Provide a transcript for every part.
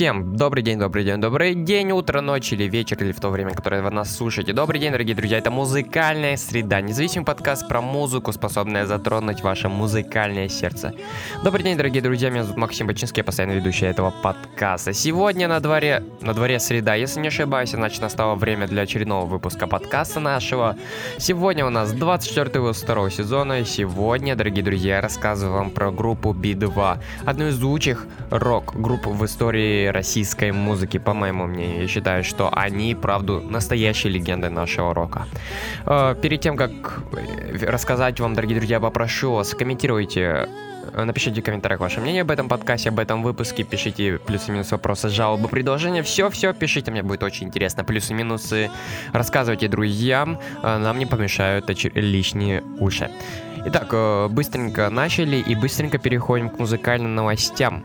всем! Добрый день, добрый день, добрый день, утро, ночь или вечер, или в то время, которое вы нас слушаете. Добрый день, дорогие друзья, это музыкальная среда, независимый подкаст про музыку, способная затронуть ваше музыкальное сердце. Добрый день, дорогие друзья, меня зовут Максим Бачинский, я постоянно ведущий этого подкаста. Сегодня на дворе, на дворе среда, если не ошибаюсь, значит настало время для очередного выпуска подкаста нашего. Сегодня у нас 24 выпуск второго сезона, и сегодня, дорогие друзья, я рассказываю вам про группу B2, одну из лучших рок-групп в истории российской музыки, по моему мнению. Я считаю, что они, правду, настоящие легенды нашего рока. Э, Перед тем, как э, рассказать вам, дорогие друзья, попрошу вас, комментируйте э, Напишите в комментариях ваше мнение об этом подкасте, об этом выпуске. Пишите плюсы-минусы, вопросы, жалобы, предложения. Все-все пишите, мне будет очень интересно. Плюсы-минусы рассказывайте друзьям. Нам не помешают лишние уши. Итак, быстренько начали и быстренько переходим к музыкальным новостям.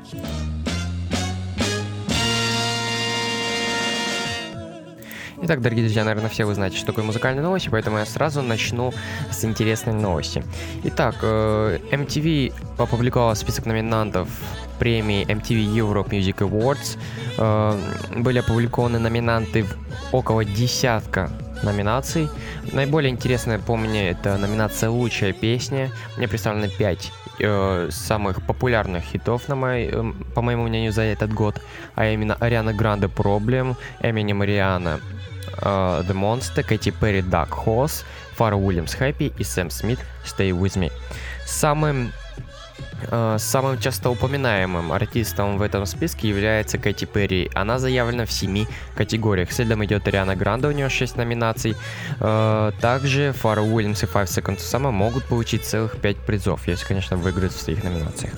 Итак, дорогие друзья, наверное, все вы знаете, что такое музыкальные новости, поэтому я сразу начну с интересной новости. Итак, э, MTV опубликовала список номинантов премии MTV Europe Music Awards. Э, Были опубликованы номинанты около десятка номинаций. Наиболее интересная по мне это номинация «Лучшая песня». Мне представлены пять э, самых популярных хитов, на мой, по моему мнению, за этот год, а именно Ариана Гранде «Problem», Эминем Риана The Monster, Кэти Перри Dark Horse, Фара Уильямс Happy и Сэм Смит Stay With Me. Самым э, самым часто упоминаемым артистом в этом списке является Кэти Перри. Она заявлена в семи категориях. Следом идет Ариана Гранде, у нее 6 номинаций. Э, также Фара Уильямс и Five Seconds Summer могут получить целых 5 призов, если, конечно, выиграют в своих номинациях.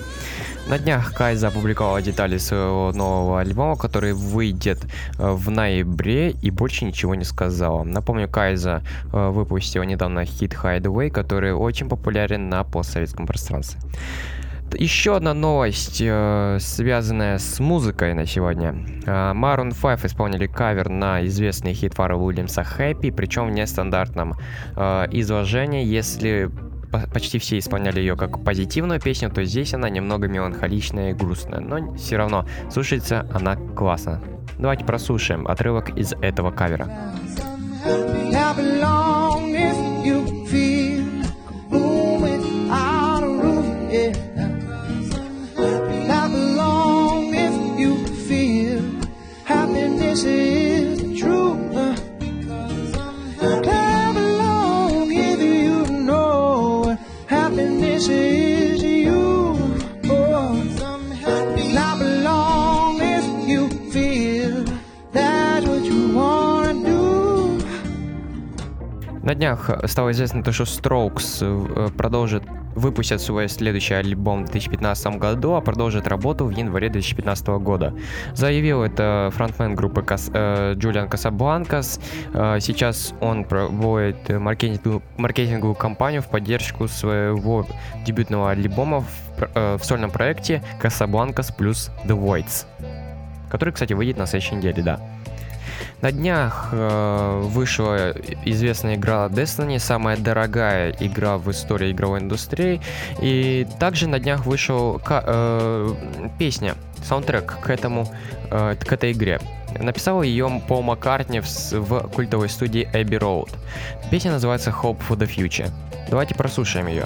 На днях Кайза опубликовала детали своего нового альбома, который выйдет э, в ноябре и больше ничего не сказала. Напомню, Кайза э, выпустила недавно хит Hideaway, который очень популярен на постсоветском пространстве. еще одна новость, э, связанная с музыкой на сегодня. Maroon 5 исполнили кавер на известный хит Фара Уильямса «Happy», причем в нестандартном изложении. Если почти все исполняли ее как позитивную песню, то здесь она немного меланхоличная и грустная, но все равно слушается она классно. Давайте прослушаем отрывок из этого кавера. На днях стало известно то, что Strokes э, продолжит выпустят свой следующий альбом в 2015 году, а продолжит работу в январе 2015 года. Заявил это фронтмен группы Кас, э, Джулиан Касабланкас. Э, сейчас он проводит маркетинговую, маркетинговую кампанию в поддержку своего дебютного альбома в, э, в сольном проекте Casablancas плюс The Voids, который, кстати, выйдет на следующей неделе, да. На днях э, вышла известная игра Destiny, самая дорогая игра в истории игровой индустрии. И также на днях вышел э, песня, саундтрек к этому, э, к этой игре. Написал ее Пол Маккартни в, в культовой студии Abbey Road. Песня называется Hope for the Future. Давайте прослушаем ее.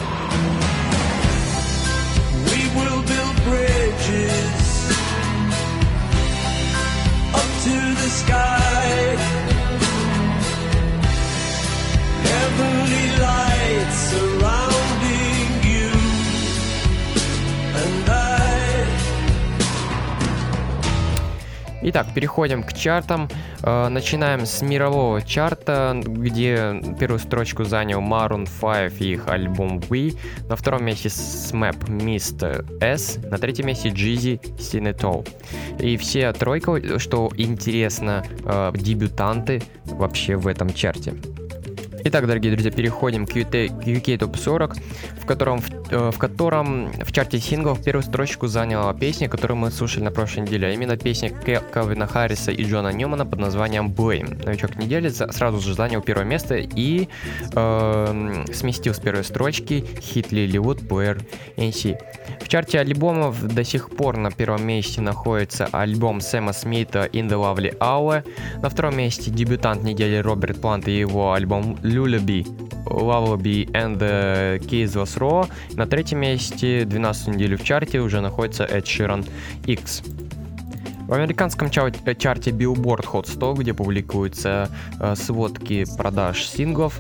Итак, переходим к чартам. Э, начинаем с мирового чарта, где первую строчку занял Maroon 5 и их альбом We. На втором месте SMAP Mr. S. На третьем месте Jeezy Sinetol. И все тройка, что интересно, э, дебютанты вообще в этом чарте. Итак, дорогие друзья, переходим к UK, Top 40, в котором, в, э, в котором в чарте синглов первую строчку заняла песня, которую мы слушали на прошлой неделе, а именно песня Кевина Харриса и Джона Ньюмана под названием Blame. Новичок недели сразу же занял первое место и э, сместил с первой строчки хит Лилиуд Blair NC. В чарте альбомов до сих пор на первом месте находится альбом Сэма Смита In The Lovely Hour. На втором месте дебютант недели Роберт Плант и его альбом Lullaby, Lullaby and Was Raw. На третьем месте 12 неделю в чарте уже находится Ed Sheeran X. В американском э, чарте Billboard Hot 100, где публикуются э, сводки продаж синглов,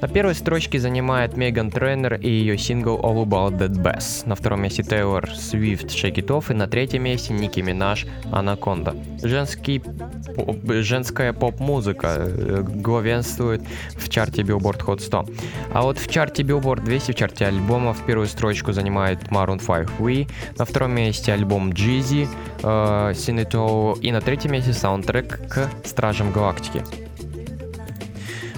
на первой строчке занимает Меган Трейнер и ее сингл All About That Bass. На втором месте Тейлор Свифт Shake It Off и на третьем месте Ники Минаж Анаконда. Женский, поп, женская поп-музыка э, главенствует в чарте Billboard Hot 100. А вот в чарте Billboard 200, в чарте альбомов, первую строчку занимает Maroon 5 V, на втором месте альбом Jeezy, э, Sinito и на третьем месте саундтрек к Стражам Галактики.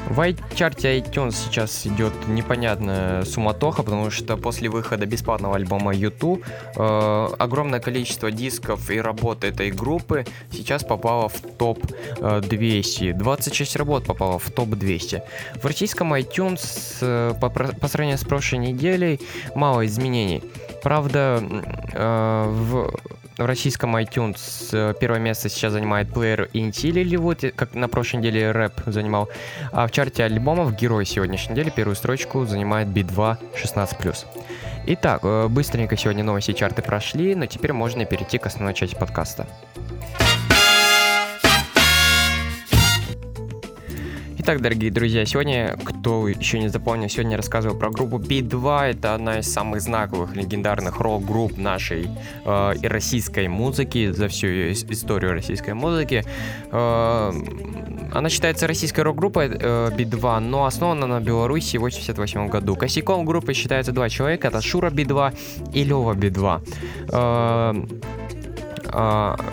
В чарте iTunes сейчас идет непонятная суматоха, потому что после выхода бесплатного альбома YouTube э, огромное количество дисков и работ этой группы сейчас попало в топ 200. 26 работ попало в топ 200. В российском iTunes э, по, по сравнению с прошлой неделей мало изменений. Правда, э, в в российском iTunes э, первое место сейчас занимает плеер Инти Лиливуд, как на прошлой неделе рэп занимал. А в чарте альбомов герой сегодняшней недели первую строчку занимает B2 16+. Итак, э, быстренько сегодня новости чарты прошли, но теперь можно перейти к основной части подкаста. Итак, дорогие друзья, сегодня, кто еще не запомнил, сегодня я рассказывал про группу B2. Это одна из самых знаковых, легендарных рок-групп нашей э, российской музыки, за всю историю российской музыки. Э, она считается российской рок-группой э, B2, но основана на Беларуси в 1988 году. Косяком группы считаются два человека, это Шура B2 и Лева B2. Э, э,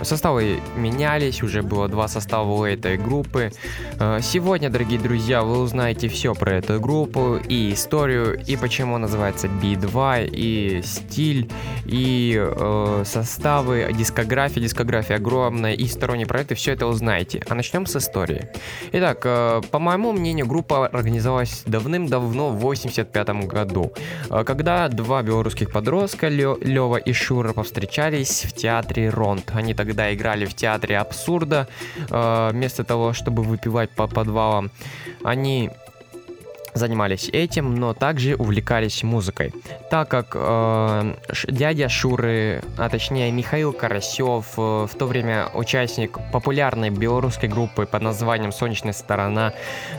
составы менялись, уже было два состава у этой группы. Э, сегодня, дорогие друзья, вы узнаете все про эту группу, и историю, и почему называется B2, и стиль, и э, составы, дискография, дискография огромная, и сторонние проекты, все это узнаете. А начнем с истории. Итак, э, по моему мнению, группа организовалась давным-давно, в 85 году, э, когда два белорусских подростка, Лева и Шура, повстречались в театре Ронт. Они тогда играли в театре абсурда, э, вместо того, чтобы выпивать по подвалам. Они занимались этим, но также увлекались музыкой, так как э, дядя Шуры, а точнее Михаил Карасев, э, в то время участник популярной белорусской группы под названием «Солнечная сторона»,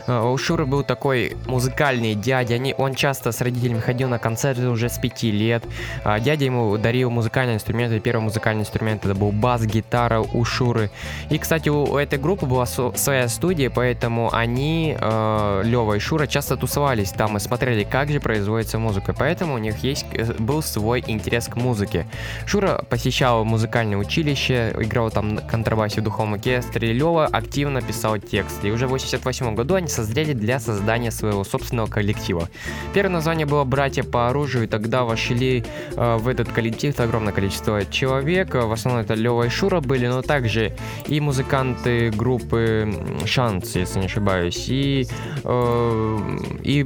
э, у Шуры был такой музыкальный дядя, они, он часто с родителями ходил на концерты уже с пяти лет, э, дядя ему дарил музыкальные инструменты, первый музыкальный инструмент это был бас, гитара у Шуры, и, кстати, у, у этой группы была своя студия, поэтому они, э, Лева и Шура, часто тусовались тусовались там и смотрели, как же производится музыка, поэтому у них есть э, был свой интерес к музыке. Шура посещал музыкальное училище, играл там на контрабасе в духовом оркестре, Лева активно писал тексты, и уже в 88 году они созрели для создания своего собственного коллектива. Первое название было «Братья по оружию», и тогда вошли э, в этот коллектив огромное количество человек, в основном это Лева и Шура были, но также и музыканты группы Шанс, если не ошибаюсь, и э, и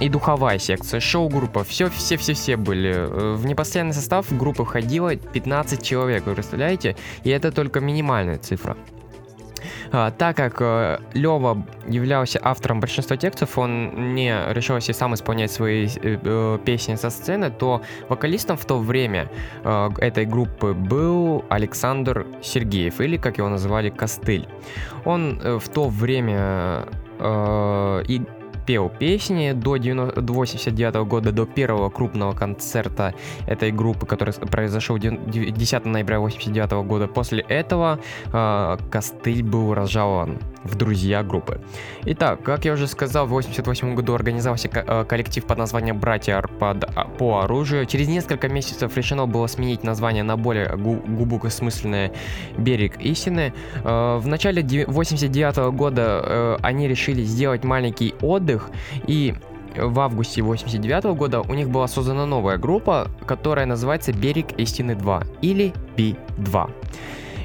и духовая секция, шоу-группа, все, все, все, все были. Э, в непостоянный состав группы входило 15 человек, вы представляете? И это только минимальная цифра. А, так как э, Лева являлся автором большинства текстов, он не решился сам исполнять свои э, э, песни со сцены, то вокалистом в то время э, этой группы был Александр Сергеев, или как его называли Костыль. Он э, в то время э, и пел песни до, 90, до 89 года, до первого крупного концерта этой группы, который произошел 10 ноября 89 года. После этого э, Костыль был разжалован в друзья группы. Итак, как я уже сказал, в 88 году организовался э, коллектив под названием «Братья под, а, по оружию». Через несколько месяцев решено было сменить название на более глубокосмысленное «Берег истины». Э, в начале 89 года э, они решили сделать маленький отдых и в августе 89 года у них была создана новая группа, которая называется «Берег истины 2» или B2.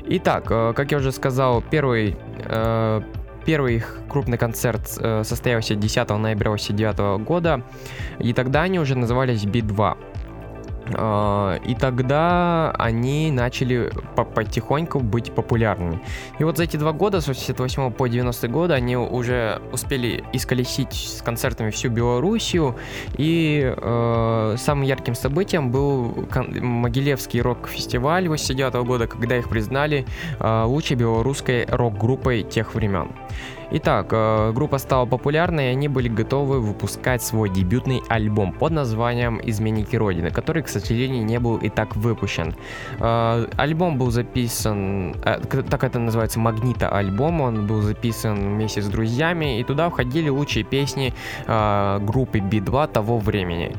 Итак, э, как я уже сказал, первый, э, первый их крупный концерт э, состоялся 10 ноября 1989 года, и тогда они уже назывались B2. А, и тогда они начали потихоньку быть популярными. И вот за эти два года, с 88 по 90 годы, они уже успели исколесить с концертами всю Белоруссию. И э, самым ярким событием был Могилевский рок-фестиваль 89 года, когда их признали э, лучшей белорусской рок-группой тех времен. Итак, э, группа стала популярной, и они были готовы выпускать свой дебютный альбом под названием «Изменники Родины», который, к сожалению, не был и так выпущен. Э, альбом был записан, э, так это называется, магнита-альбом, он был записан вместе с друзьями, и туда входили лучшие песни группы B2 того времени.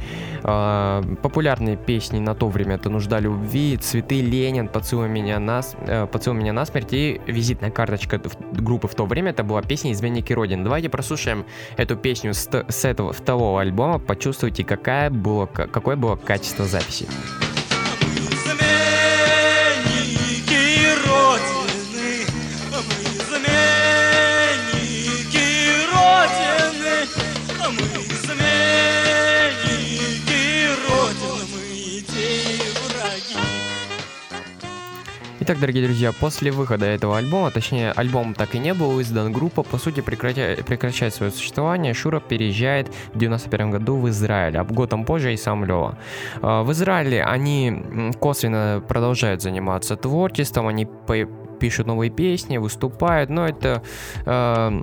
Популярные песни на то время это «Нужда любви», «Цветы Ленин», «Поцелуй меня, нас, «Поцелуй меня насмерть» и визитная карточка группы в то время это была песня песни «Изменники Родины». Давайте прослушаем эту песню с, с этого второго альбома, почувствуйте, какая было, какое было качество записи. Итак, дорогие друзья, после выхода этого альбома, точнее, альбом так и не был издан, группа, по сути, прекратя... прекращает свое существование, Шура переезжает в 91 году в Израиль, а годом позже и сам Лева. А, в Израиле они косвенно продолжают заниматься творчеством, они пишут новые песни, выступают, но это э,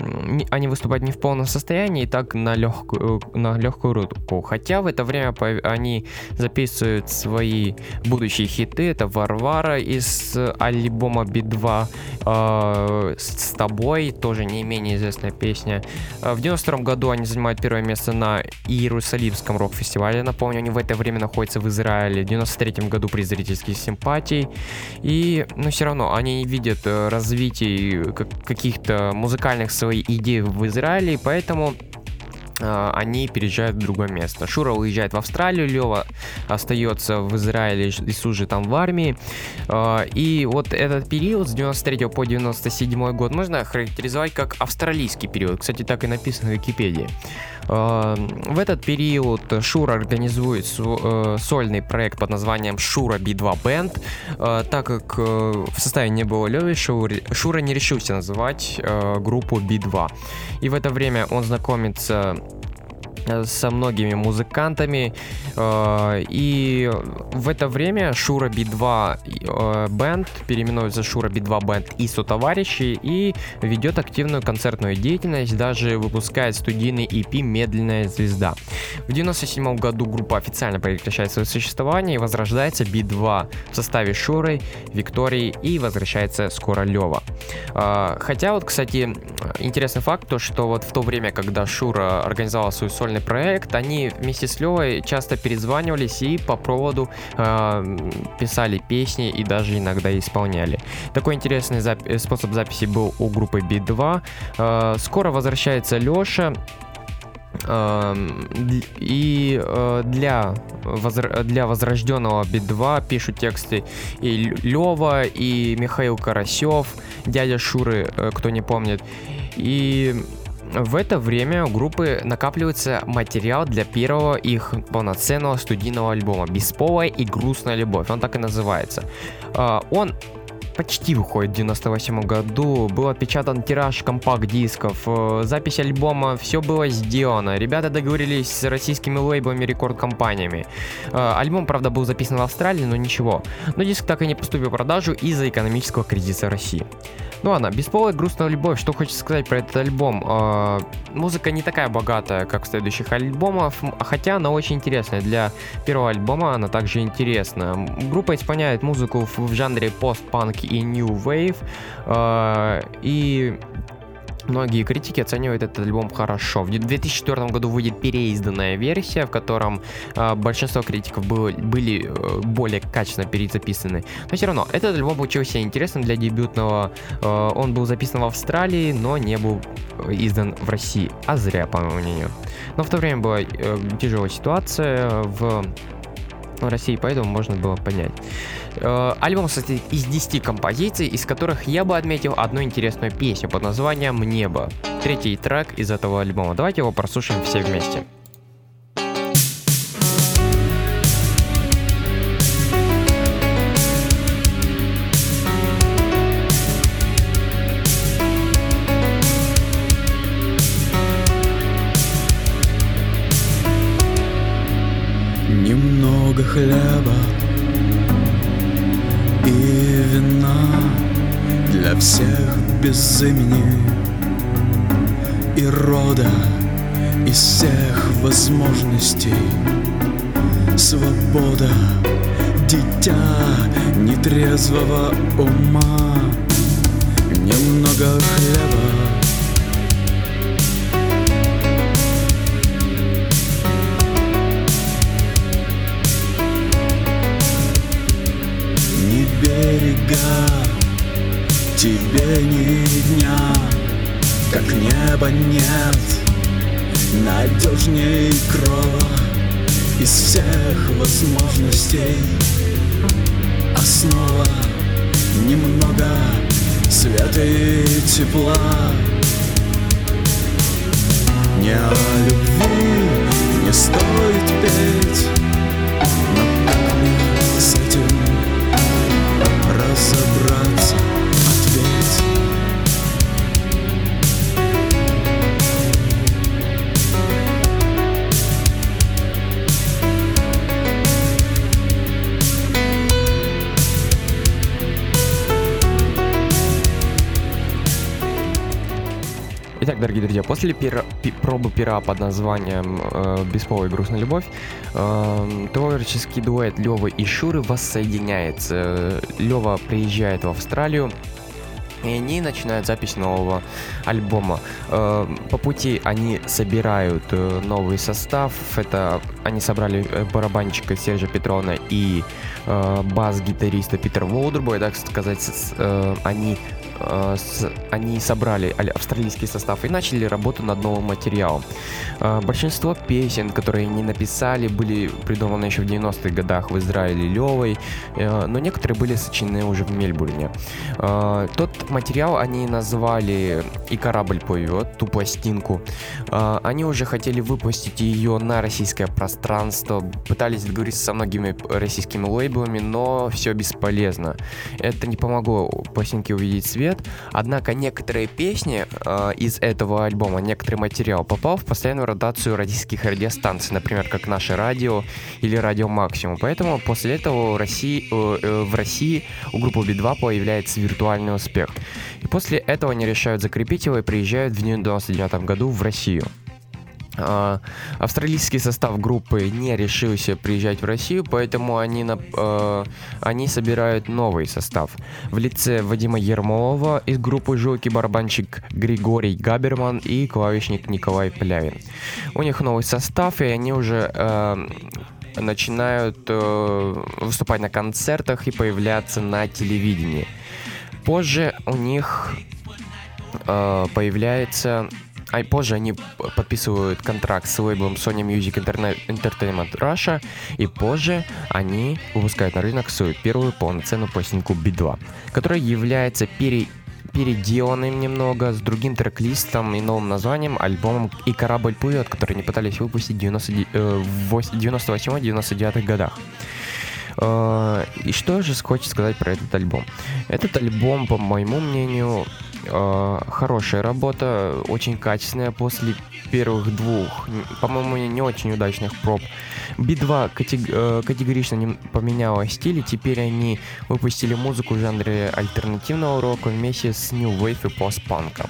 они выступают не в полном состоянии, и так на легкую, на легкую руку. Хотя в это время они записывают свои будущие хиты. Это Варвара из альбома B2, Э, с тобой тоже не менее известная песня. Э, в 92 году они занимают первое место на Иерусалимском рок-фестивале. Напомню, они в это время находятся в Израиле. В 93 году при зрительских симпатий. И, но все равно, они видят э, развитие каких-то музыкальных своих идей в Израиле, поэтому они переезжают в другое место. Шура уезжает в Австралию, Лева остается в Израиле и служит там в армии. А, и вот этот период с 93 по 97 год можно характеризовать как австралийский период. Кстати, так и написано в Википедии. А, в этот период Шура организует э, сольный проект под названием Шура B2 Band, так как э, в составе не было Леви, Шура не решился называть э, группу B2. И в это время он знакомится Э, со многими музыкантами. Э, и в это время Шура Би-2 Бенд переименуется Шура Би-2 Бенд и сотоварищи и ведет активную концертную деятельность, даже выпускает студийный EP «Медленная звезда». В 97 году группа официально прекращает свое существование и возрождается Би-2 в составе Шуры, Виктории и возвращается скоро Лева. Э, хотя вот, кстати, интересный факт, то что вот в то время, когда Шура организовала свою сольную сольный проект, они вместе с Левой часто перезванивались и по проводу э, писали песни и даже иногда исполняли. Такой интересный зап- способ записи был у группы B2. Э, скоро возвращается Леша, эм, и э, для, для возрожденного Би-2 пишут тексты и Лева, и Михаил Карасев, дядя Шуры, э, кто не помнит. И в это время у группы накапливается материал для первого их полноценного студийного альбома «Бесполая и грустная любовь». Он так и называется. А, он почти выходит в 98 году. Был отпечатан тираж компакт-дисков, э, запись альбома, все было сделано. Ребята договорились с российскими лейблами, рекорд-компаниями. Э, альбом, правда, был записан в Австралии, но ничего. Но диск так и не поступил в продажу из-за экономического кризиса России. Ну ладно, бесполая грустная любовь. Что хочется сказать про этот альбом? Э, музыка не такая богатая, как в следующих альбомах, хотя она очень интересная. Для первого альбома она также интересна. Группа исполняет музыку в, в жанре пост-панк и new wave. Э, и Многие критики оценивают этот альбом хорошо. В 2004 году выйдет переизданная версия, в котором э, большинство критиков было, были э, более качественно перезаписаны. Но все равно, этот альбом получился интересным для дебютного. Э, он был записан в Австралии, но не был э, издан в России. А зря, по моему мнению. Но в то время была э, тяжелая ситуация в России, поэтому можно было понять. Э, альбом состоит из 10 композиций, из которых я бы отметил одну интересную песню под названием «Небо». Третий трек из этого альбома. Давайте его прослушаем все вместе. Немного хлеба и вина Для всех без имени и рода Из всех возможностей. Свобода, дитя нетрезвого ума. Немного хлеба берега Тебе ни дня, как неба нет Надежней крова из всех возможностей. Основа немного света и тепла. Не о любви не стоит петь so Итак, дорогие друзья, после пера, пи, пробы пера под названием э, «Бесполая грустная любовь» э, творческий дуэт Лёвы и Шуры воссоединяется. Лёва приезжает в Австралию, И они начинают запись нового альбома. Э, по пути они собирают э, новый состав. Это они собрали э, барабанщика Сержа Петрона и бас-гитариста Питера Волдербоя, так сказать, э, они собрали австралийский состав и начали работу над новым материалом. Э, большинство песен, которые они написали, были придуманы еще в 90-х годах в Израиле Левой, э, но некоторые были сочинены уже в Мельбурне. Э, тот материал они назвали «И корабль поет», ту пластинку. Они уже хотели выпустить ее на российское пространство, пытались договориться со многими российскими лейблами, но все бесполезно. Это не помогло пластинке увидеть свет, лет. Однако некоторые песни э, из этого альбома, некоторый материал попал в постоянную ротацию российских радиостанций, например, как наше радио или радио Максимум. Поэтому после этого в России, э, э, в России у группы Би-2 появляется виртуальный успех. И после этого они решают закрепить его и приезжают в 99 году в Россию. Uh, австралийский состав группы не решился приезжать в Россию, поэтому они, на, uh, они собирают новый состав. В лице Вадима Ермолова из группы Жоки барабанщик Григорий Габерман и клавишник Николай Плявин. У них новый состав, и они уже uh, начинают выступать на концертах и появляться на телевидении. Позже у них появляется а позже они подписывают контракт с лейблом Sony Music Entertainment Russia, и позже они выпускают на рынок свою первую полноценную пластинку B2, которая является пере переделанным немного, с другим трек-листом и новым названием, альбомом «И корабль плывет», который они пытались выпустить в 98-99 э, годах. Э, и что же хочется сказать про этот альбом? Этот альбом, по моему мнению, э, хорошая работа, очень качественная после первых двух, по-моему, не очень удачных проб. Би-2 э, категорично не поменяла стиль, и теперь они выпустили музыку в жанре альтернативного рока вместе с New Wave и постпанка.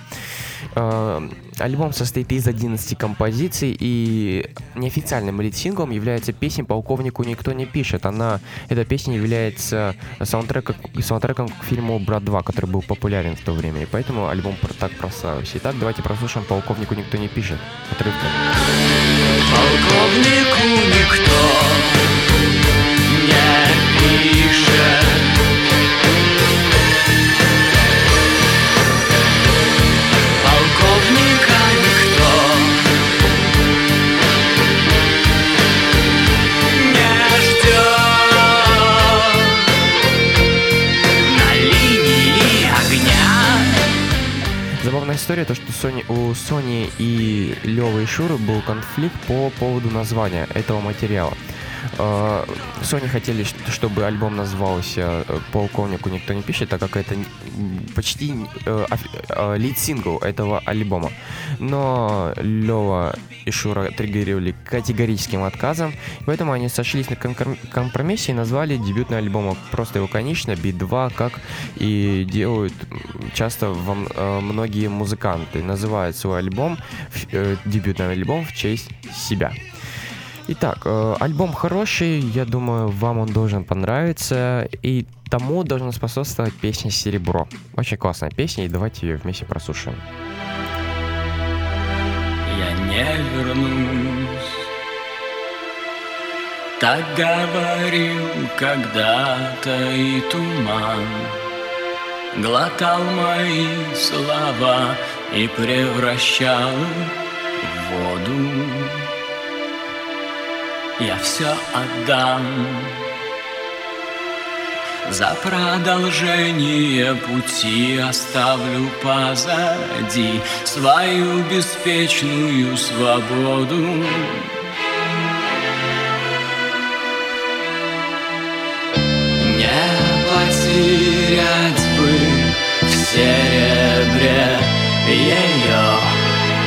Альбом состоит из 11 композиций, и неофициальным лид-синглом является песня «Полковнику никто не пишет». Она, эта песня является саундтреком, саундтреком к фильму «Брат 2», который был популярен в то время, и поэтому альбом так прославился. Итак, давайте прослушаем «Полковнику никто не пишет». Отрывка. Полковнику никто не пишет история, то что Sony, у Sony и Лёвы и Шуры был конфликт по поводу названия этого материала. А, Sony хотели, чтобы альбом назывался э, «Полковнику никто не пишет», так как это почти э, э, лид-сингл этого альбома. Но Лева и Шура триггерировали категорическим отказом, поэтому они сошлись на компромиссе и назвали дебютный альбом просто его конечно «Би-2», как и делают часто во, многие музыканты. Называют свой альбом, дебютный альбом в честь себя. Итак, э, альбом хороший, я думаю, вам он должен понравиться, и тому должна способствовать песня «Серебро». Очень классная песня, и давайте ее вместе прослушаем. Я не вернусь, так говорил когда-то и туман, Глотал мои слова и превращал в воду я все отдам. За продолжение пути оставлю позади Свою беспечную свободу. Не потерять бы в серебре ее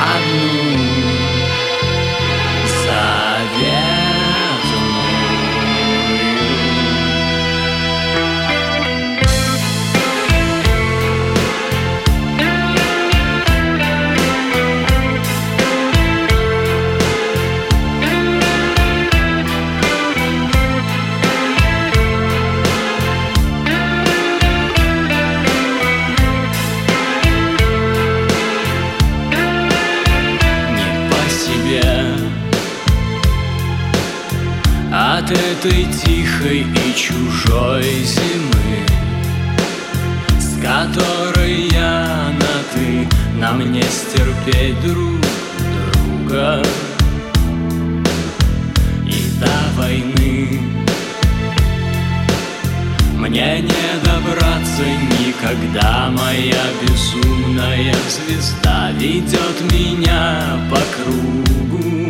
одну этой тихой и чужой зимы С которой я на ты Нам не стерпеть друг друга. И до войны Мне не добраться никогда. Моя безумная звезда Ведет меня по кругу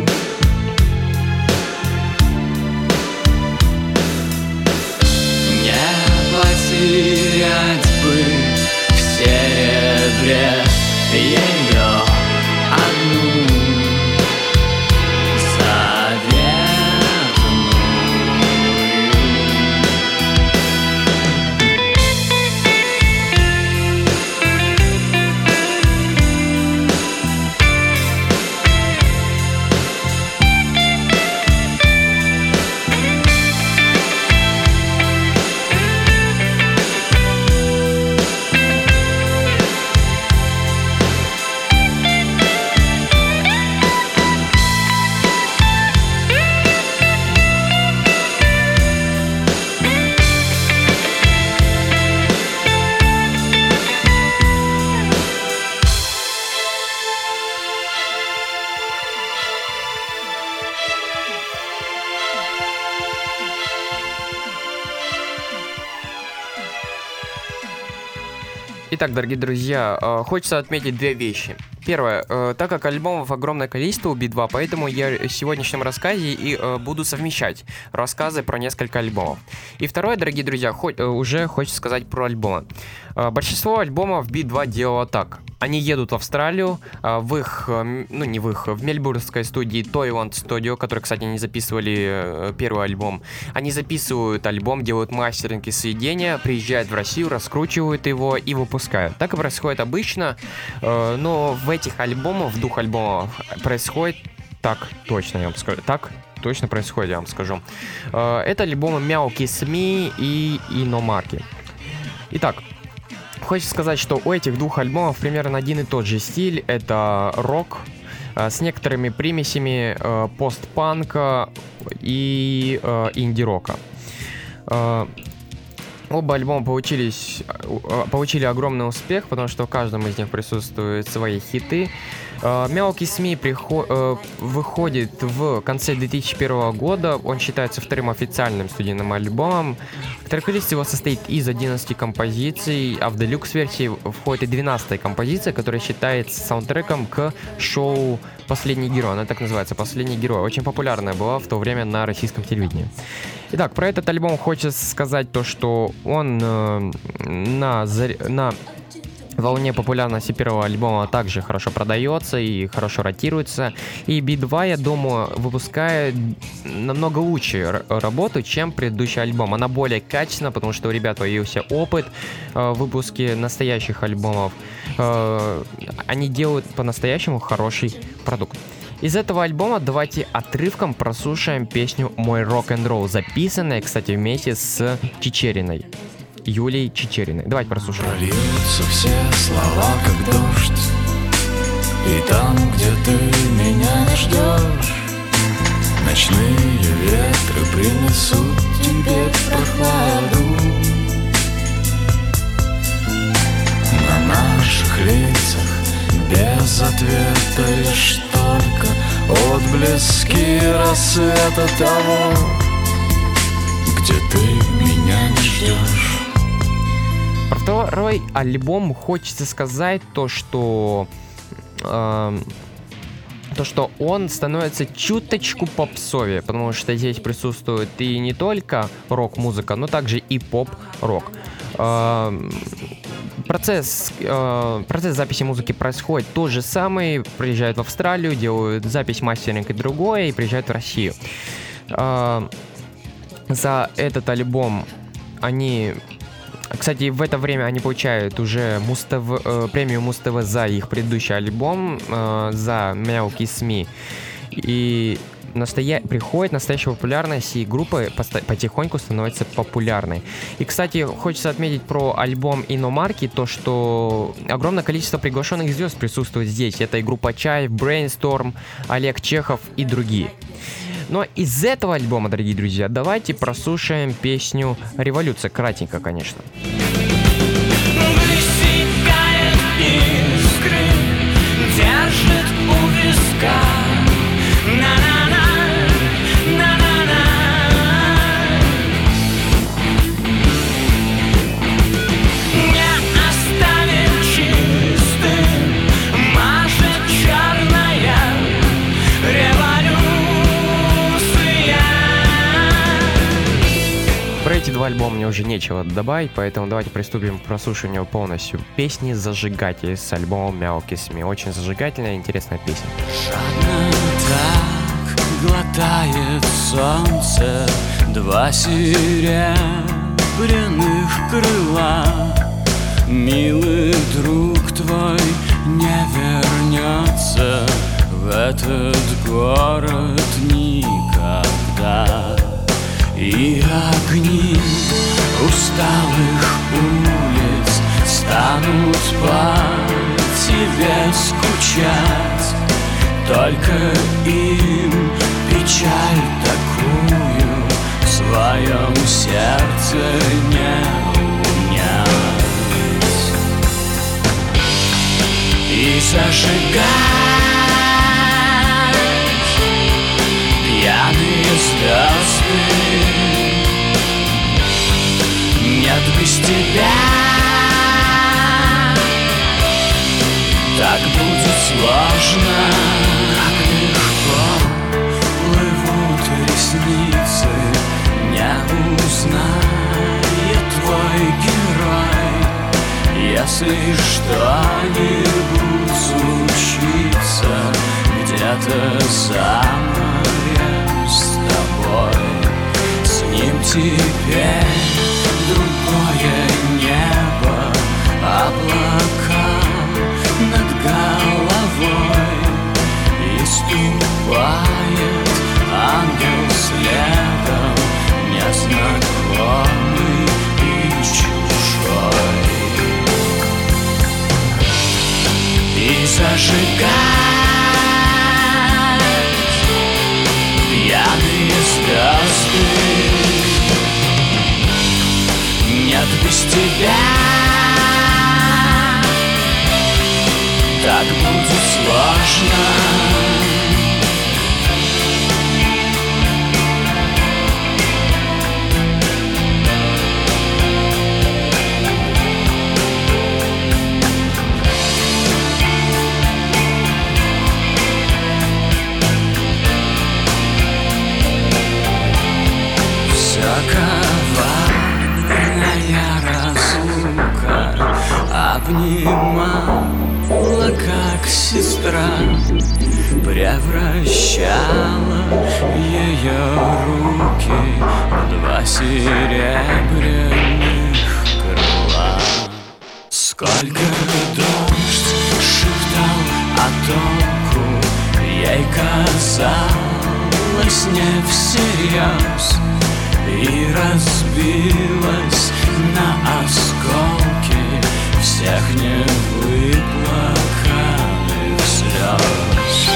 Итак, дорогие друзья, э, хочется отметить две вещи. Первое, э, так как альбомов огромное количество у Би-2, поэтому я в сегодняшнем рассказе и э, буду совмещать рассказы про несколько альбомов. И второе, дорогие друзья, хоть, э, уже хочется сказать про альбомы. Э, большинство альбомов Би-2 делало так. Они едут в Австралию, э, в их, э, ну не в их, в мельбурнской студии Toyland Studio, которые, кстати, они записывали э, первый альбом. Они записывают альбом, делают мастеринг и сведения, приезжают в Россию, раскручивают его и выпускают. Так и происходит обычно, э, но в этих альбомах, в двух альбомах происходит так точно, я вам скажу. Так точно происходит, я вам скажу. Э, Это альбомы Мяуки СМИ и Иномарки. Итак, Хочется сказать, что у этих двух альбомов примерно один и тот же стиль. Это рок э, с некоторыми примесями э, постпанка и э, инди-рока. Оба альбома получились, э, получили огромный успех, потому что в каждом из них присутствуют свои хиты. Э, Мелкий СМИ приход, э, выходит в конце 2001 года. Он считается вторым официальным студийным альбомом. Трек-лист его состоит из 11 композиций, а в делюкс-версии входит и 12 композиция, которая считается саундтреком к шоу «Последний герой». Она так называется «Последний герой». Очень популярная была в то время на российском телевидении. Итак, про этот альбом хочется сказать то, что он э, на, на волне популярности первого альбома также хорошо продается и хорошо ротируется. И B2, я думаю, выпускает намного лучше р- работу, чем предыдущий альбом. Она более качественна, потому что у ребят появился опыт э, в выпуске настоящих альбомов. Э, они делают по-настоящему хороший продукт. Из этого альбома давайте отрывком прослушаем песню «Мой рок-н-ролл», записанная, кстати, вместе с Чечериной. Юлией Чечериной. Давайте прослушаем. Прольются все слова, как дождь И там, где ты меня не ждешь Ночные ветры принесут тебе прохладу На наших лицах без ответа лишь только Отблески рассвета того Где ты меня не ждешь второй альбом хочется сказать то, что... эм, то, что он становится чуточку попсовее, потому что здесь присутствует и не только рок-музыка, но также и поп-рок. Эм, Процесс, э, процесс записи музыки происходит тот же самый. Приезжают в Австралию, делают запись, мастеринг и другое, и приезжают в Россию. Э, за этот альбом они кстати, в это время они получают уже Муз-ТВ, э, премию Муз-ТВ за их предыдущий альбом, э, за «Мелкие СМИ». И настоя... приходит настоящая популярность, и группа поста- потихоньку становится популярной. И, кстати, хочется отметить про альбом Иномарки, то, что огромное количество приглашенных звезд присутствует здесь. Это и группа Чаев, Brainstorm, Олег Чехов и другие. Но из этого альбома, дорогие друзья, давайте прослушаем песню «Революция». Кратенько, конечно. Искры, держит у виска. Два альбома мне уже нечего добавить, поэтому давайте приступим к прослушиванию полностью песни «Зажигатель» с альбомом «Мелкисми». Очень зажигательная интересная песня. Жадно так глотает солнце Два серебряных крыла Милый друг твой не вернется В этот город никогда И огни усталых улиц Станут по тебе скучать. Только им печаль такую В своем сердце не унять. И зажигать звезды. Нет без тебя. Так будет сложно, как легко плывут ресницы, не узнает твой герой, если что-нибудь случится где-то за морем с тобой, с ним теперь другое небо, облака над головой. И ступает ангел следом. Незнакомый и чужой. И зажигать без тебя. Так будет сложно Обнимала, как сестра Превращала ее руки В два серебряных крыла. Сколько дождь шептал о толку Ей казалось не всерьез И разбилась на осколки Всех невыплаканных слез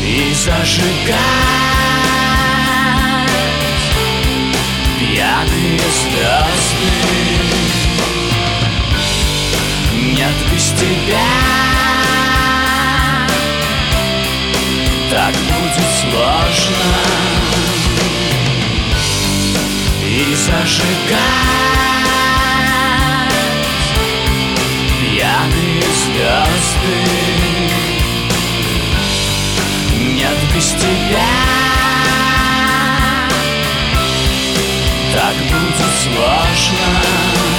И зажигать пьяные звезды Нет без тебя Так будет сложно. И зажигать звезды Нет без тебя. Так будет сложно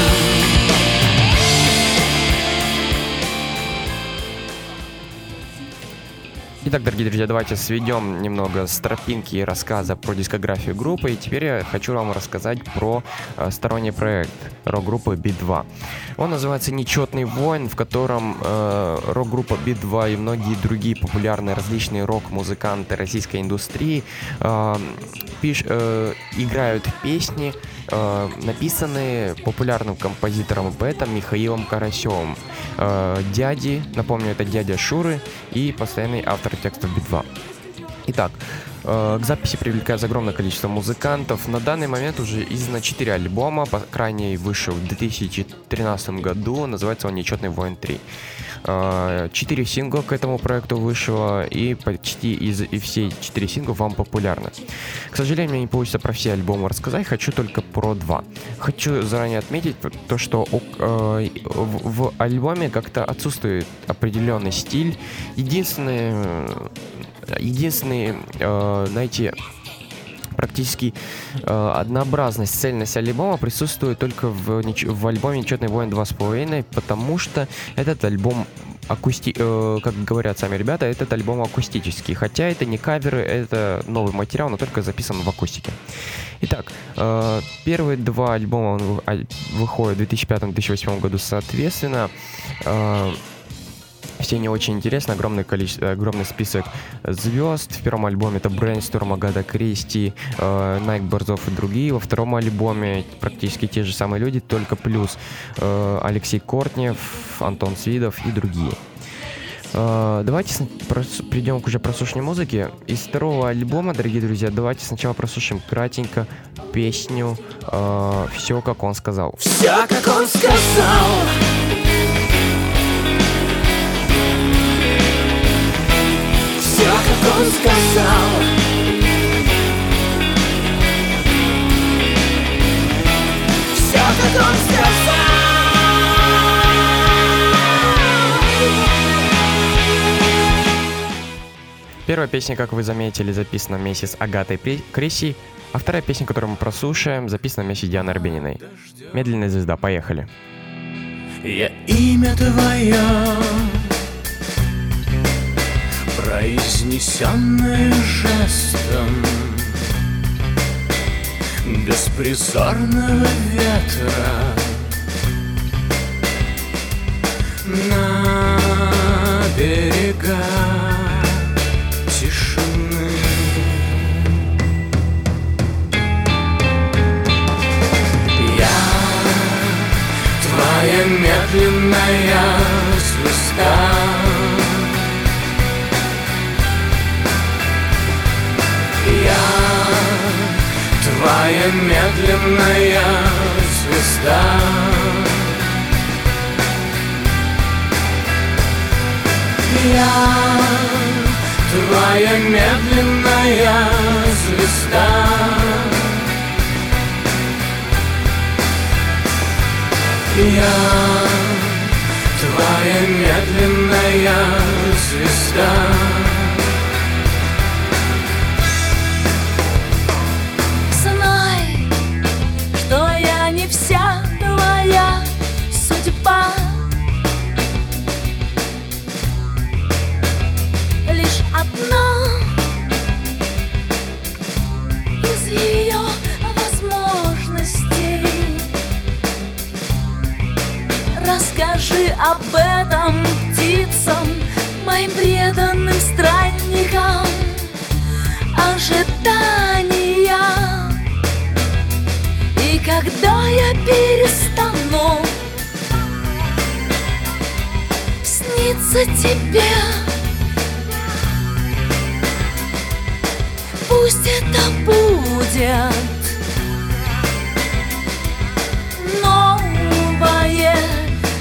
Итак, дорогие друзья, давайте сведем немного с тропинки рассказа про дискографию группы. И теперь я хочу вам рассказать про э, сторонний проект рок-группы B2. Он называется «Нечетный воин», в котором э, рок-группа B2 и многие другие популярные различные рок-музыканты российской индустрии э, пиш, э, играют песни, э, написанные популярным композитором и Михаилом Карасевым. Э, дяди, напомню, это дядя Шуры и постоянный автор текстов Би-2. Итак, э, к записи привлекается огромное количество музыкантов. На данный момент уже издано 4 альбома. По крайней вышел в 2013 году. Называется он «Нечетный воин 3». Э, четыре сингла к этому проекту вышло, и почти из и все четыре сингла вам популярны. К сожалению, мне не получится про все альбомы рассказать, хочу только про два. Хочу заранее отметить то, что э, в, альбоме как-то отсутствует определенный стиль. Единственное единственный, э, знаете, практически э, однообразность, цельность альбома присутствует только в, в альбоме «Нечетный воин 2,5», потому что этот альбом акусти... Э, как говорят сами ребята, этот альбом акустический. Хотя это не каверы, это новый материал, но только записан в акустике. Итак, э, первые два альбома выходят в 2005-2008 году соответственно. Э, все не очень интересно, огромное количество, огромный список звезд. В первом альбоме это Brainstorm, Агата Кристи, э, Найк Борзов и другие. Во втором альбоме практически те же самые люди, только плюс э, Алексей Кортнев, Антон Свидов и другие. Uh, давайте придем к уже прослушанию музыки. Из второго альбома, дорогие друзья, давайте сначала прослушаем кратенько песню uh, «Все, как он сказал». Все, как он сказал. Он сказал Все, как он сказал Первая песня, как вы заметили, записана вместе с Агатой Криси, а вторая песня, которую мы прослушаем, записана вместе с Дианой Арбениной. «Медленная звезда», поехали. Я имя твое произнесенное жестом Беспризорного ветра На берега тишины. Я твоя медленная звезда Твоя медленная звезда. Я твоя медленная звезда. Я твоя медленная звезда Расскажи об этом птицам, моим преданным странникам. Ожидания. И когда я перестану сниться тебе Пусть это будет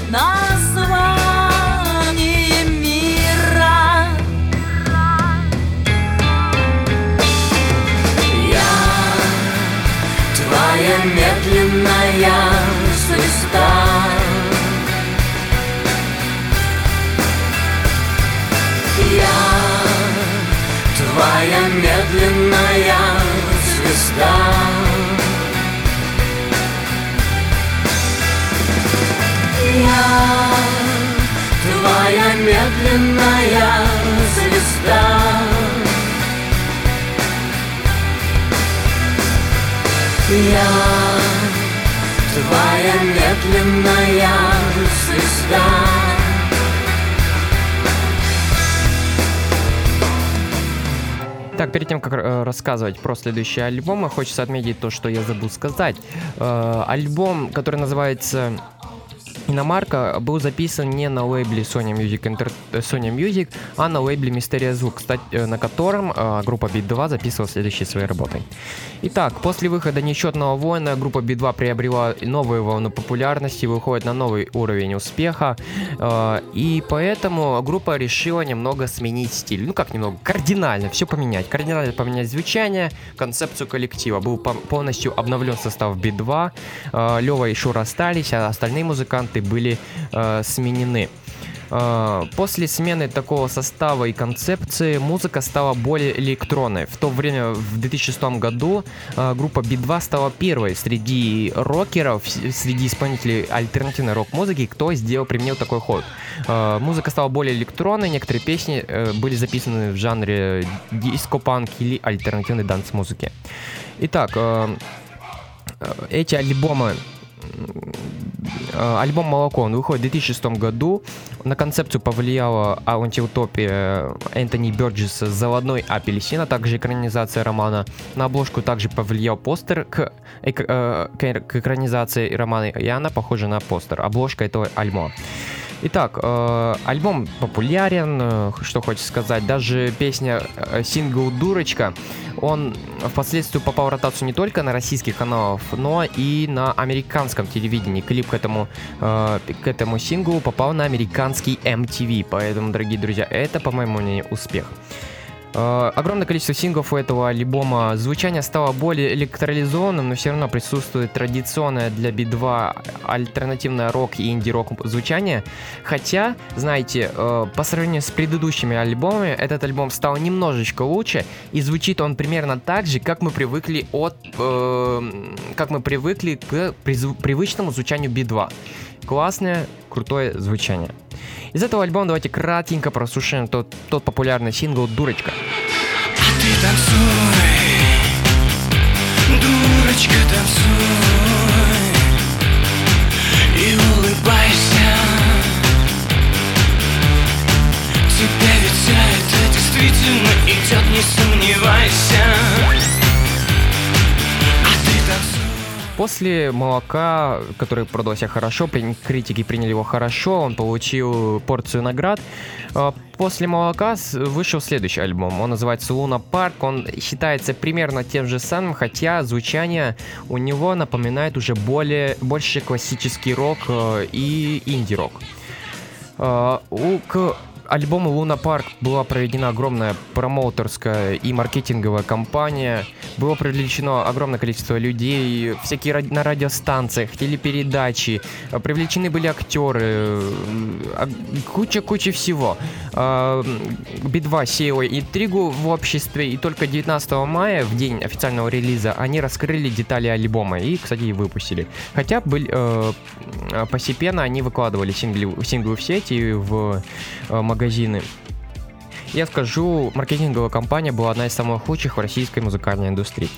название медленная звезда. Я твоя медленная звезда. я Твоя медленная звезда Я Твоя медленная звезда Так, перед тем, как э, рассказывать про следующий альбом, хочется отметить то, что я забыл сказать. Э, альбом, который называется иномарка был записан не на лейбле Sony Music, Inter... Sony Music а на лейбле Мистерия Звук, кстати, э, на котором э, группа Beat 2 записывала следующие свои работы. Итак, после выхода «Нечетного воина» группа B2 приобрела новую волну популярности, выходит на новый уровень успеха, э, и поэтому группа решила немного сменить стиль. Ну как немного, кардинально все поменять. Кардинально поменять звучание, концепцию коллектива. Был полностью обновлен состав B2, э, Лева и Шура остались, а остальные музыканты были э, сменены. А, после смены такого состава и концепции музыка стала более электронной. В то время, в 2006 году, а, группа B2 стала первой среди рокеров, среди исполнителей альтернативной рок-музыки, кто сделал, применил такой ход. А, музыка стала более электронной, некоторые песни э, были записаны в жанре диско-панк или альтернативной данс-музыки. Итак, э, эти альбомы Э, альбом «Молоко», он выходит в 2006 году. На концепцию повлияла антиутопия Энтони Бёрджеса «Заводной апельсин», а также экранизация романа. На обложку также повлиял постер к, эк, э, к экранизации романа, и она похожа на постер, обложка этого альбома. Итак, э, альбом популярен, э, что хочется сказать. Даже песня э, сингл «Дурочка», он впоследствии попал в ротацию не только на российских каналах, но и на американском телевидении. Клип к этому, э, к этому синглу попал на американский MTV. Поэтому, дорогие друзья, это, по моему мнению, успех. Э, огромное количество синглов у этого альбома. Звучание стало более электролизованным, но все равно присутствует традиционное для B2 альтернативное рок и инди-рок звучание. Хотя, знаете, э, по сравнению с предыдущими альбомами, этот альбом стал немножечко лучше, и звучит он примерно так же, как мы привыкли от... Э, как мы привыкли к привычному звучанию B2. Классное, крутое звучание. Из этого альбома давайте кратенько прослушаем тот, тот популярный сингл «Дурочка». А ты танцуй, дурочка, танцуй и улыбайся. Тебя ведь это действительно идет, не сомневайся. После молока, который продал себя хорошо, критики приняли его хорошо, он получил порцию наград. А, после молока вышел следующий альбом. Он называется Луна Парк. Он считается примерно тем же самым, хотя звучание у него напоминает уже более больше классический рок э, и инди-рок. А, к альбому Луна Парк была проведена огромная промоутерская и маркетинговая кампания. Было привлечено огромное количество людей, всякие ради- на радиостанциях, телепередачи. Привлечены были актеры, куча-куча всего. Би-2 сеяла интригу в обществе, и только 19 мая, в день официального релиза, они раскрыли детали альбома и, кстати, и выпустили. Хотя были, э, постепенно они выкладывали синглы, синглы в сети, в э, магазины. Я скажу, маркетинговая компания была одна из самых лучших в российской музыкальной индустрии.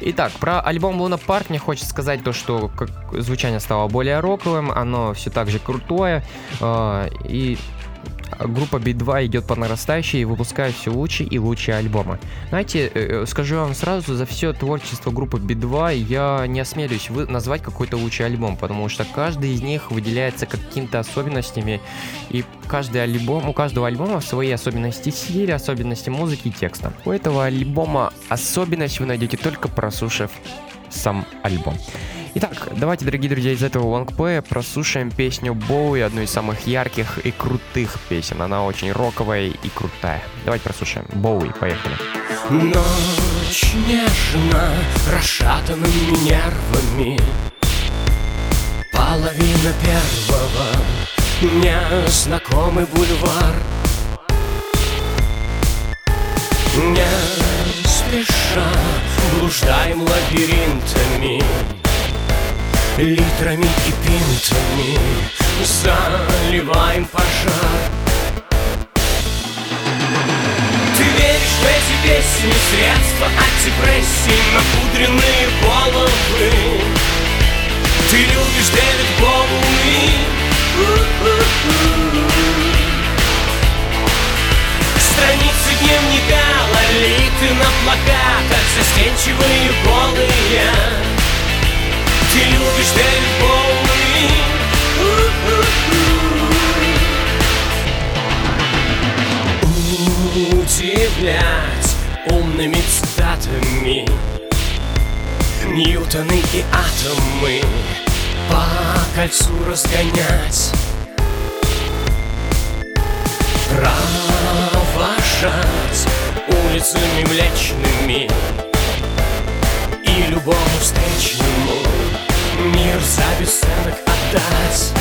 Итак, про альбом Луна Парк мне хочется сказать то, что как звучание стало более роковым, оно все так же крутое, э, и группа B2 идет по нарастающей и выпускает все лучше и лучшие альбомы. Знаете, э, э, скажу вам сразу, за все творчество группы B2 я не осмелюсь вы назвать какой-то лучший альбом, потому что каждый из них выделяется какими-то особенностями, и каждый альбом, у каждого альбома свои особенности стиля, особенности музыки и текста. У этого альбома особенность вы найдете только прослушав сам альбом. Итак, давайте, дорогие друзья, из этого лонгплея прослушаем песню Боуи, одну из самых ярких и крутых песен. Она очень роковая и крутая. Давайте прослушаем. Боуи, поехали. Ночь нежно расшатанными нервами Половина первого Незнакомый бульвар Не спеша блуждаем лабиринтами Литрами и пинтами заливаем пожар. Ты веришь в эти песни, средства от депрессии Напудренные головы. Ты любишь Дэвид Боуи. Страницы дневника лолиты на плакатах Застенчивые голые ты любишь телефоны Удивлять умными цитатами. Ньютоны и атомы По кольцу разгонять. Провожать улицами млечными И любому встречному мир за бесценок отдать.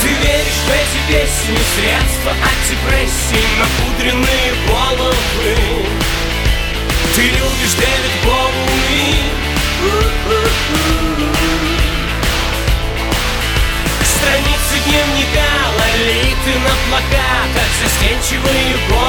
Ты веришь в эти песни, средства от депрессии Напудренные головы. Ты любишь Дэвид Боуи. Страницы дневника лолиты на плакатах Застенчивые голые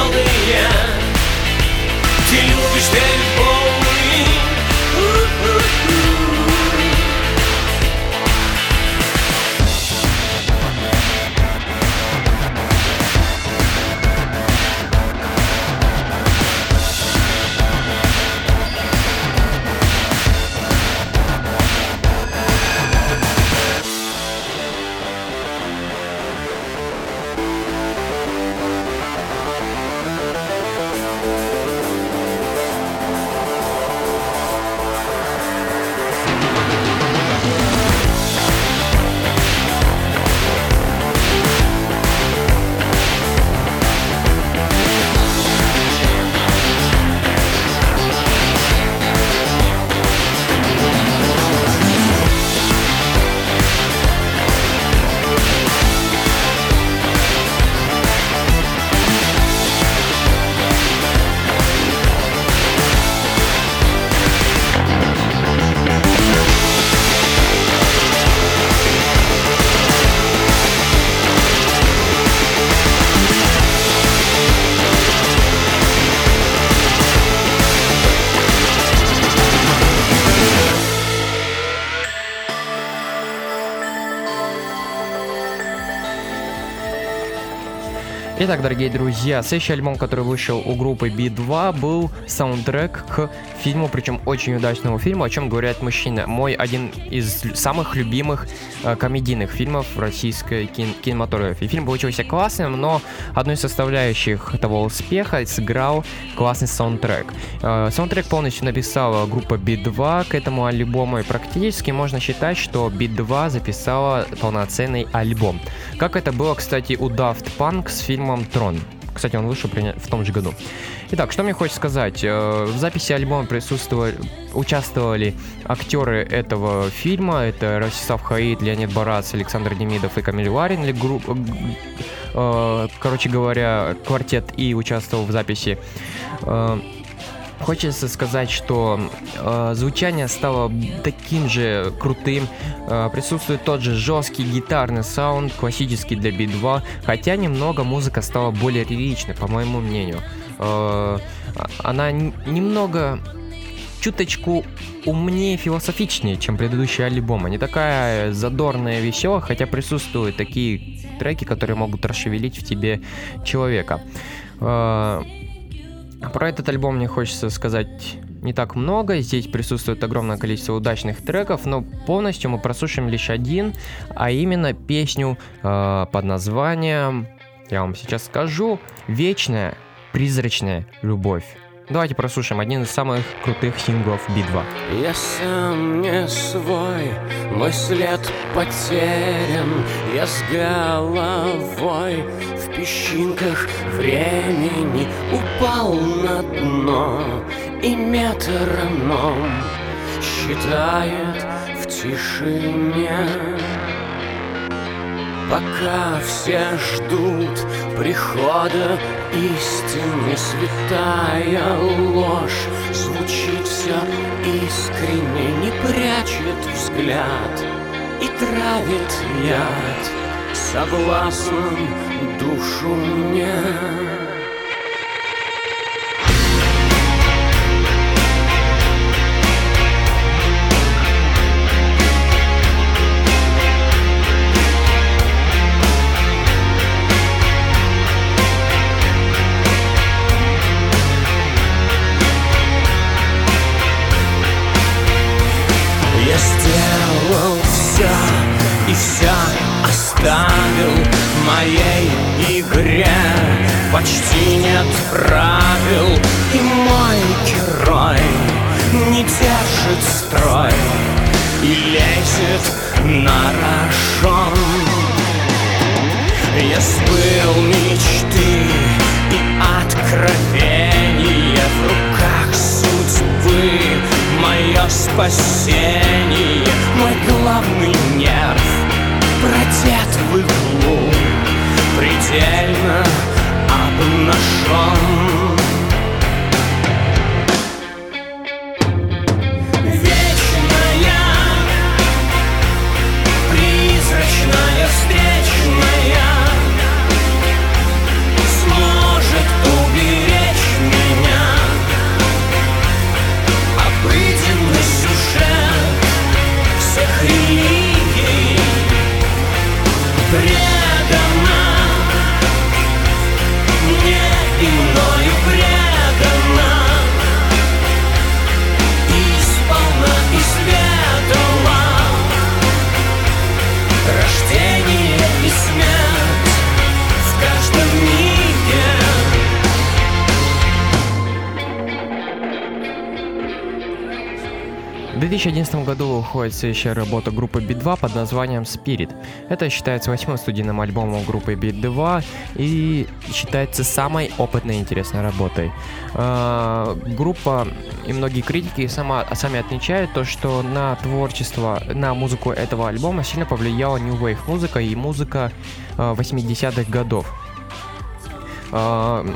Итак, дорогие друзья, следующий альбом, который вышел у группы B2, был саундтрек к фильму, причем очень удачному фильму, о чем говорят мужчины. Мой один из самых любимых э, комедийных фильмов российской кин- кинематографии. Фильм получился классным, но одной из составляющих того успеха сыграл классный саундтрек. Э, саундтрек полностью написала группа B2 к этому альбому, и практически можно считать, что B2 записала полноценный альбом. Как это было, кстати, у Daft Punk с фильмом Трон. Кстати, он вышел в том же году. Итак, что мне хочется сказать. Э, в записи альбома присутствовали, участвовали актеры этого фильма. Это Ростислав Хаид, Леонид Барац, Александр Демидов и Камиль Варин. Или групп, э, короче говоря, квартет И участвовал в записи. Хочется сказать, что э, звучание стало таким же крутым, э, присутствует тот же жесткий гитарный саунд, классический для B2, хотя немного музыка стала более лиричной, по моему мнению. Э, она немного чуточку умнее, философичнее, чем предыдущий альбом. Не такая задорная, веселая, хотя присутствуют такие треки, которые могут расшевелить в тебе человека. Э, про этот альбом мне хочется сказать не так много. Здесь присутствует огромное количество удачных треков, но полностью мы прослушаем лишь один, а именно песню э, под названием, я вам сейчас скажу, «Вечная призрачная любовь». Давайте прослушаем один из самых крутых синглов Би-2. Я сам не свой, мой след потерян Я с головой в песчинках времени Упал на дно и метроном Считает в тишине Пока все ждут прихода истины Святая ложь звучит все искренне Не прячет взгляд и травит яд. Согласным душу мне Я сделал все и все оставил моей игре. Почти нет правил И мой герой не держит строй И лезет на рожон. Я сбыл мечты и откровения В руках судьбы. Мое спасение Мой главный нерв продет в иглу Предельно обнажен 2011 году выходит следующая работа группы B2 под названием Spirit. Это считается восьмым студийным альбомом группы B2 и считается самой опытной и интересной работой. А, Группа и многие критики сама, сами отмечают то, что на творчество, на музыку этого альбома сильно повлияла New Wave музыка и музыка а, 80-х годов. А,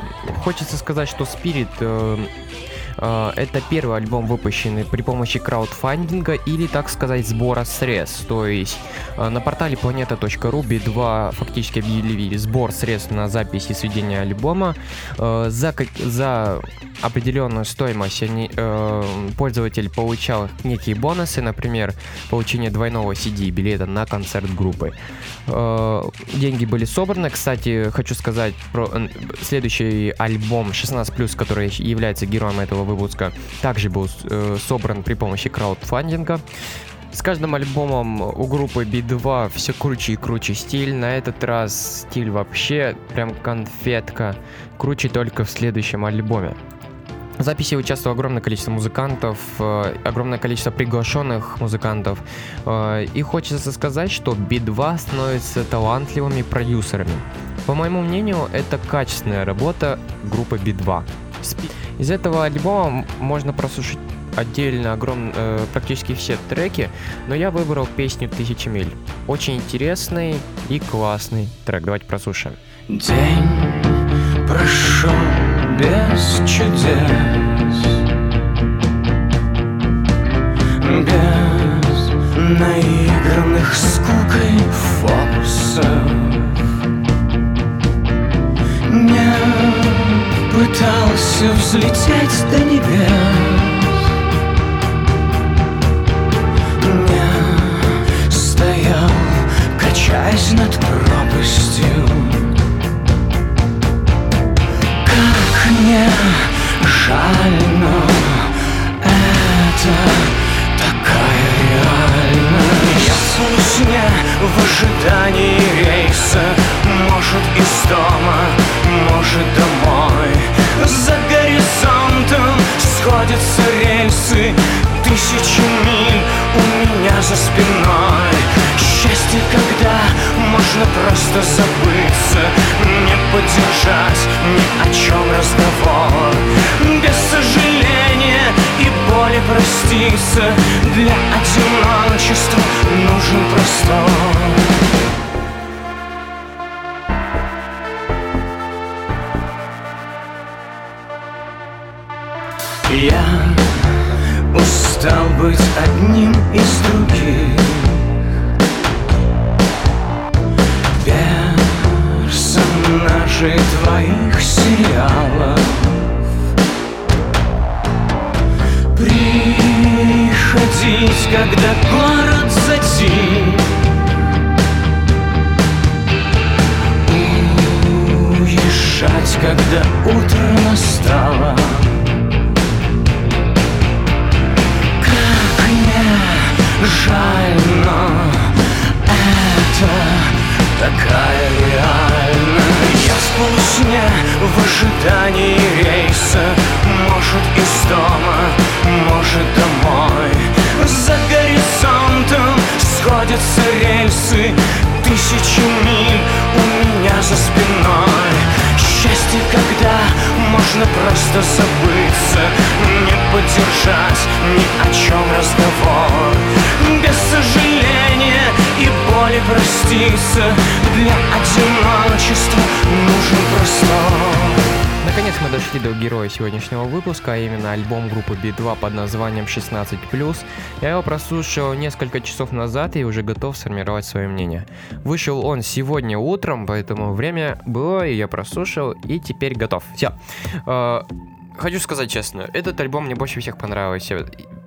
Хочется сказать, что Spirit э, э, это первый альбом, выпущенный при помощи краудфандинга или, так сказать, сбора средств. То есть э, на портале planeta.ru B2 фактически объявили сбор средств на запись и сведение альбома. Э, За, за определенную стоимость они, э, пользователь получал некие бонусы, например, получение двойного CD билета на концерт группы. Э, Деньги были собраны. Кстати, хочу сказать про следующий альбом 16+, который является героем этого выпуска, также был э, собран при помощи краудфандинга. С каждым альбомом у группы B2 все круче и круче стиль. На этот раз стиль вообще прям конфетка. Круче только в следующем альбоме. В записи участвовало огромное количество музыкантов, э, огромное количество приглашенных музыкантов. э, И хочется сказать, что B2 становятся талантливыми продюсерами. По моему мнению, это качественная работа группы B2. Из этого альбома можно прослушать отдельно огром... э, практически все треки, но я выбрал песню «Тысячи миль». Очень интересный и классный трек. Давайте прослушаем. День прошел без чудес Без наигранных скукой фокусов пытался взлететь до небес. Не стоял, качаясь над пропастью. Как мне жаль, но это такая реальность Я сне в ожидании рейса. Может из дома, может домой. За горизонтом сходятся рельсы. Тысячи миль у меня за спиной. Счастье, когда можно просто забыться. Не поддержать ни о чем разговор проститься. Для одиночества нужен простор. Я устал быть одним из других. Персонажей твоих сериалов когда город затих. Уезжать, когда утро настало. Как мне жаль, но это такая реальность полусня в ожидании рейса. Может из дома, может домой. За горизонтом сходятся рельсы. Тысячи миль у меня за спиной. Счастье, когда можно просто забыться Не поддержать ни о чем разговор. Без сожаления и боли проститься Для одиночества нужен простор Наконец мы дошли до героя сегодняшнего выпуска, а именно альбом группы B2 под названием 16+. Я его прослушал несколько часов назад и уже готов сформировать свое мнение. Вышел он сегодня утром, поэтому время было, и я прослушал, и теперь готов. Все. А, хочу сказать честно, этот альбом мне больше всех понравился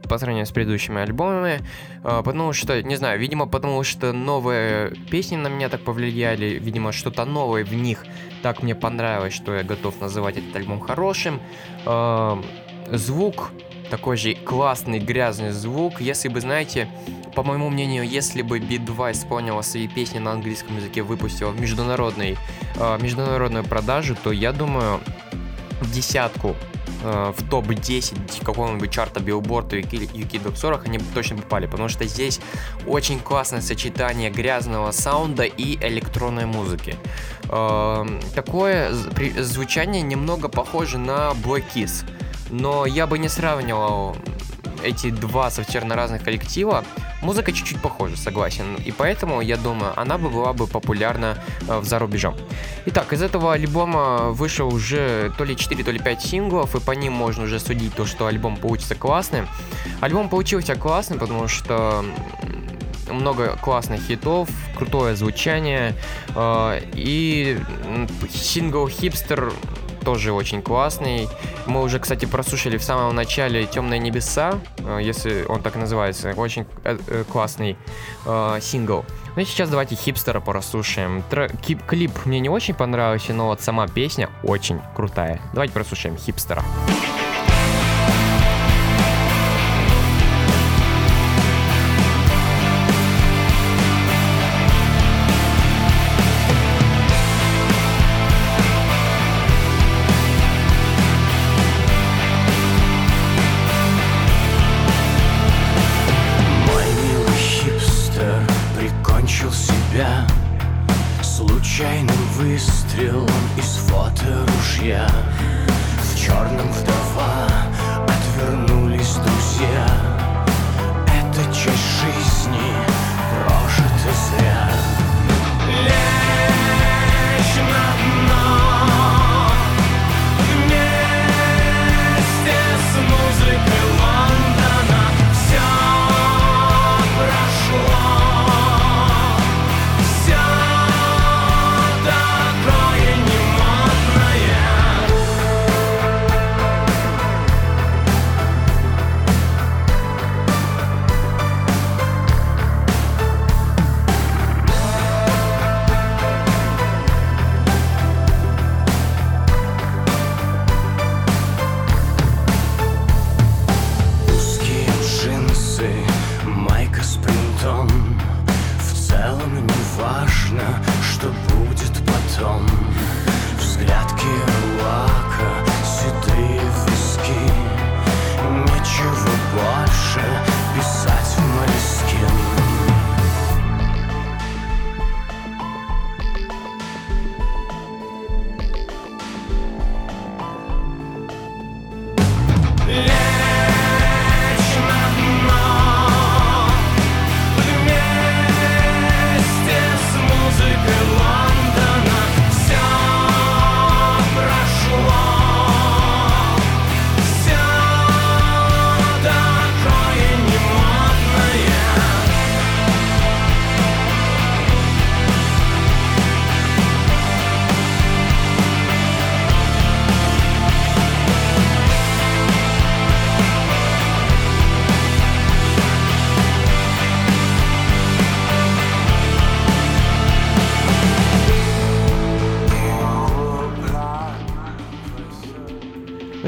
по сравнению с предыдущими альбомами, а, потому что, не знаю, видимо, потому что новые песни на меня так повлияли, видимо, что-то новое в них так мне понравилось, что я готов называть этот альбом хорошим. А, звук, такой же классный, грязный звук, если бы, знаете, по моему мнению, если бы B2 исполнила свои песни на английском языке, выпустила в международный, э, международную продажу, то я думаю, в десятку Э, в топ-10 какого-нибудь чарта Billboard UK Top 40 они бы точно попали, потому что здесь очень классное сочетание грязного саунда и электронной музыки. Эм, такое звучание немного похоже на Black Kiss, но я бы не сравнивал эти два совершенно разных коллектива, музыка чуть-чуть похожа, согласен. И поэтому, я думаю, она бы была бы популярна э, в зарубежом. Итак, из этого альбома вышел уже то ли 4, то ли 5 синглов, и по ним можно уже судить то, что альбом получится классным. Альбом получился классным, потому что много классных хитов, крутое звучание, э, и сингл «Хипстер» тоже очень классный. Мы уже, кстати, прослушали в самом начале «Темные небеса», э, если он так называется. Очень э, э, классный э, сингл. Ну и сейчас давайте хипстера прослушаем. Тр... Клип мне не очень понравился, но вот сама песня очень крутая. Давайте прослушаем хипстера. Хипстера.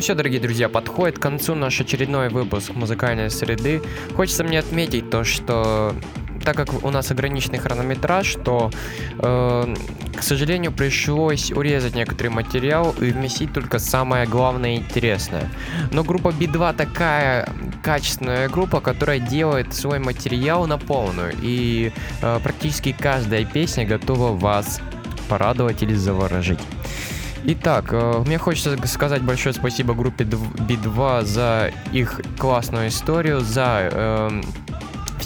Все, дорогие друзья, подходит к концу наш очередной выпуск музыкальной среды. Хочется мне отметить то, что так как у нас ограниченный хронометраж, то, э, к сожалению, пришлось урезать некоторый материал и вместить только самое главное и интересное. Но группа B2 такая качественная группа, которая делает свой материал на полную, и э, практически каждая песня готова вас порадовать или заворожить. Итак, э, мне хочется сказать большое спасибо группе B2 за их классную историю, за э,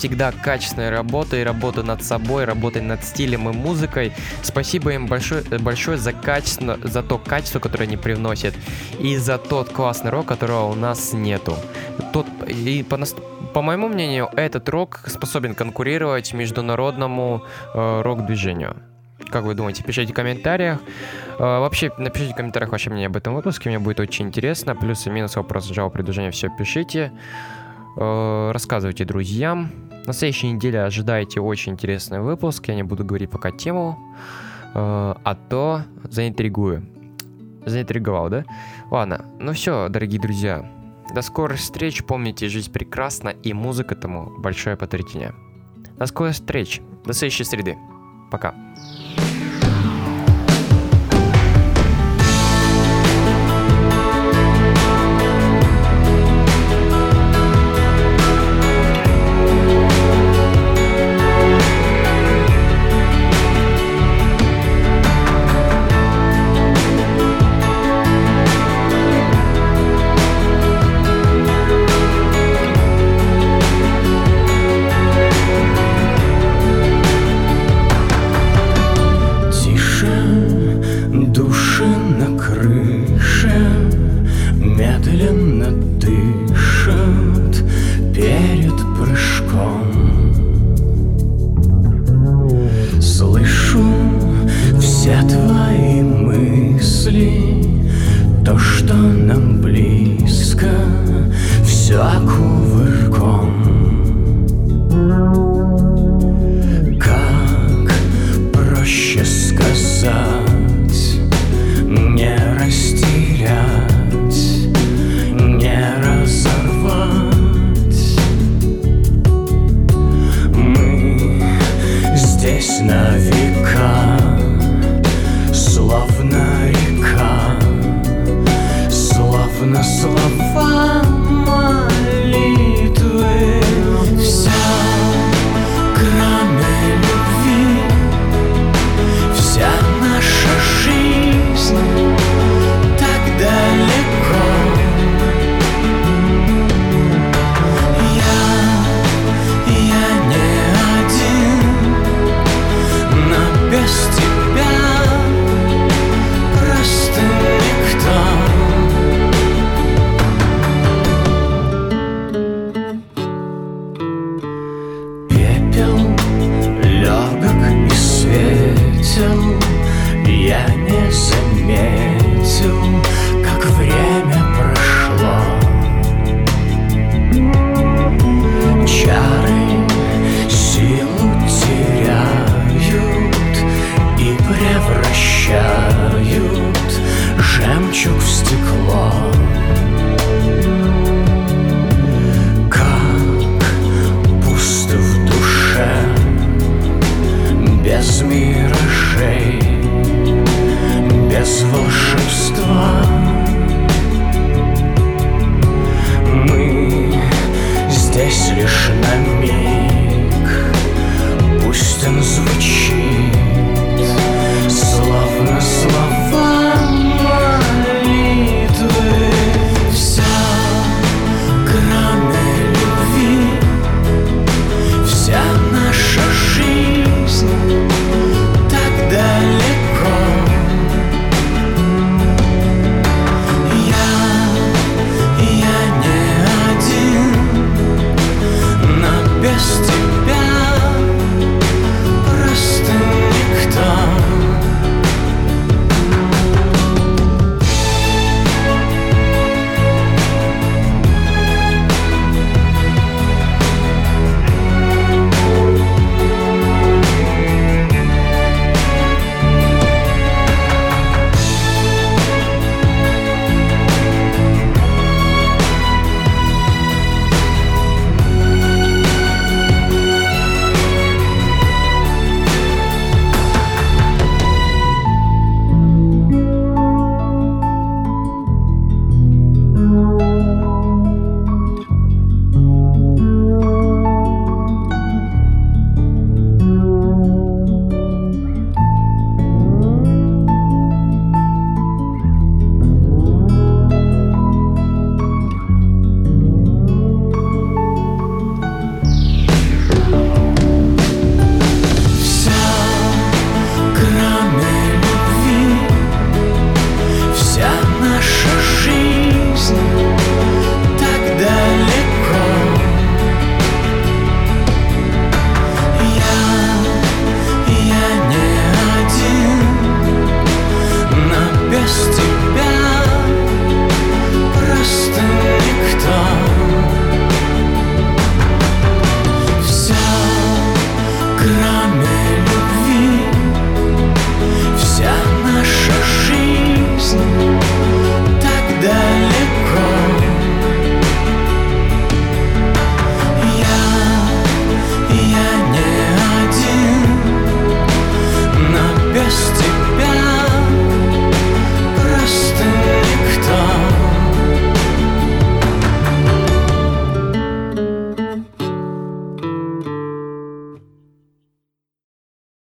всегда качественной работой, работу над собой, работой над стилем и музыкой. Спасибо им большое, большое за, качество, за то качество, которое они привносят, и за тот классный рок, которого у нас нету. Тот, и по, по моему мнению, этот рок способен конкурировать международному э, рок-движению. Как вы думаете? Пишите в комментариях. А, вообще, напишите в комментариях ваше мнение об этом выпуске, мне будет очень интересно. Плюсы, минусы, вопросы, жалобы, предложения, все пишите. А, рассказывайте друзьям. На следующей неделе ожидайте очень интересный выпуск. Я не буду говорить пока тему, а, а то заинтригую. Заинтриговал, да? Ладно, ну все, дорогие друзья. До скорых встреч. Помните, жизнь прекрасна, и музыка тому большое потрясение. До скорых встреч. До следующей среды. Пока.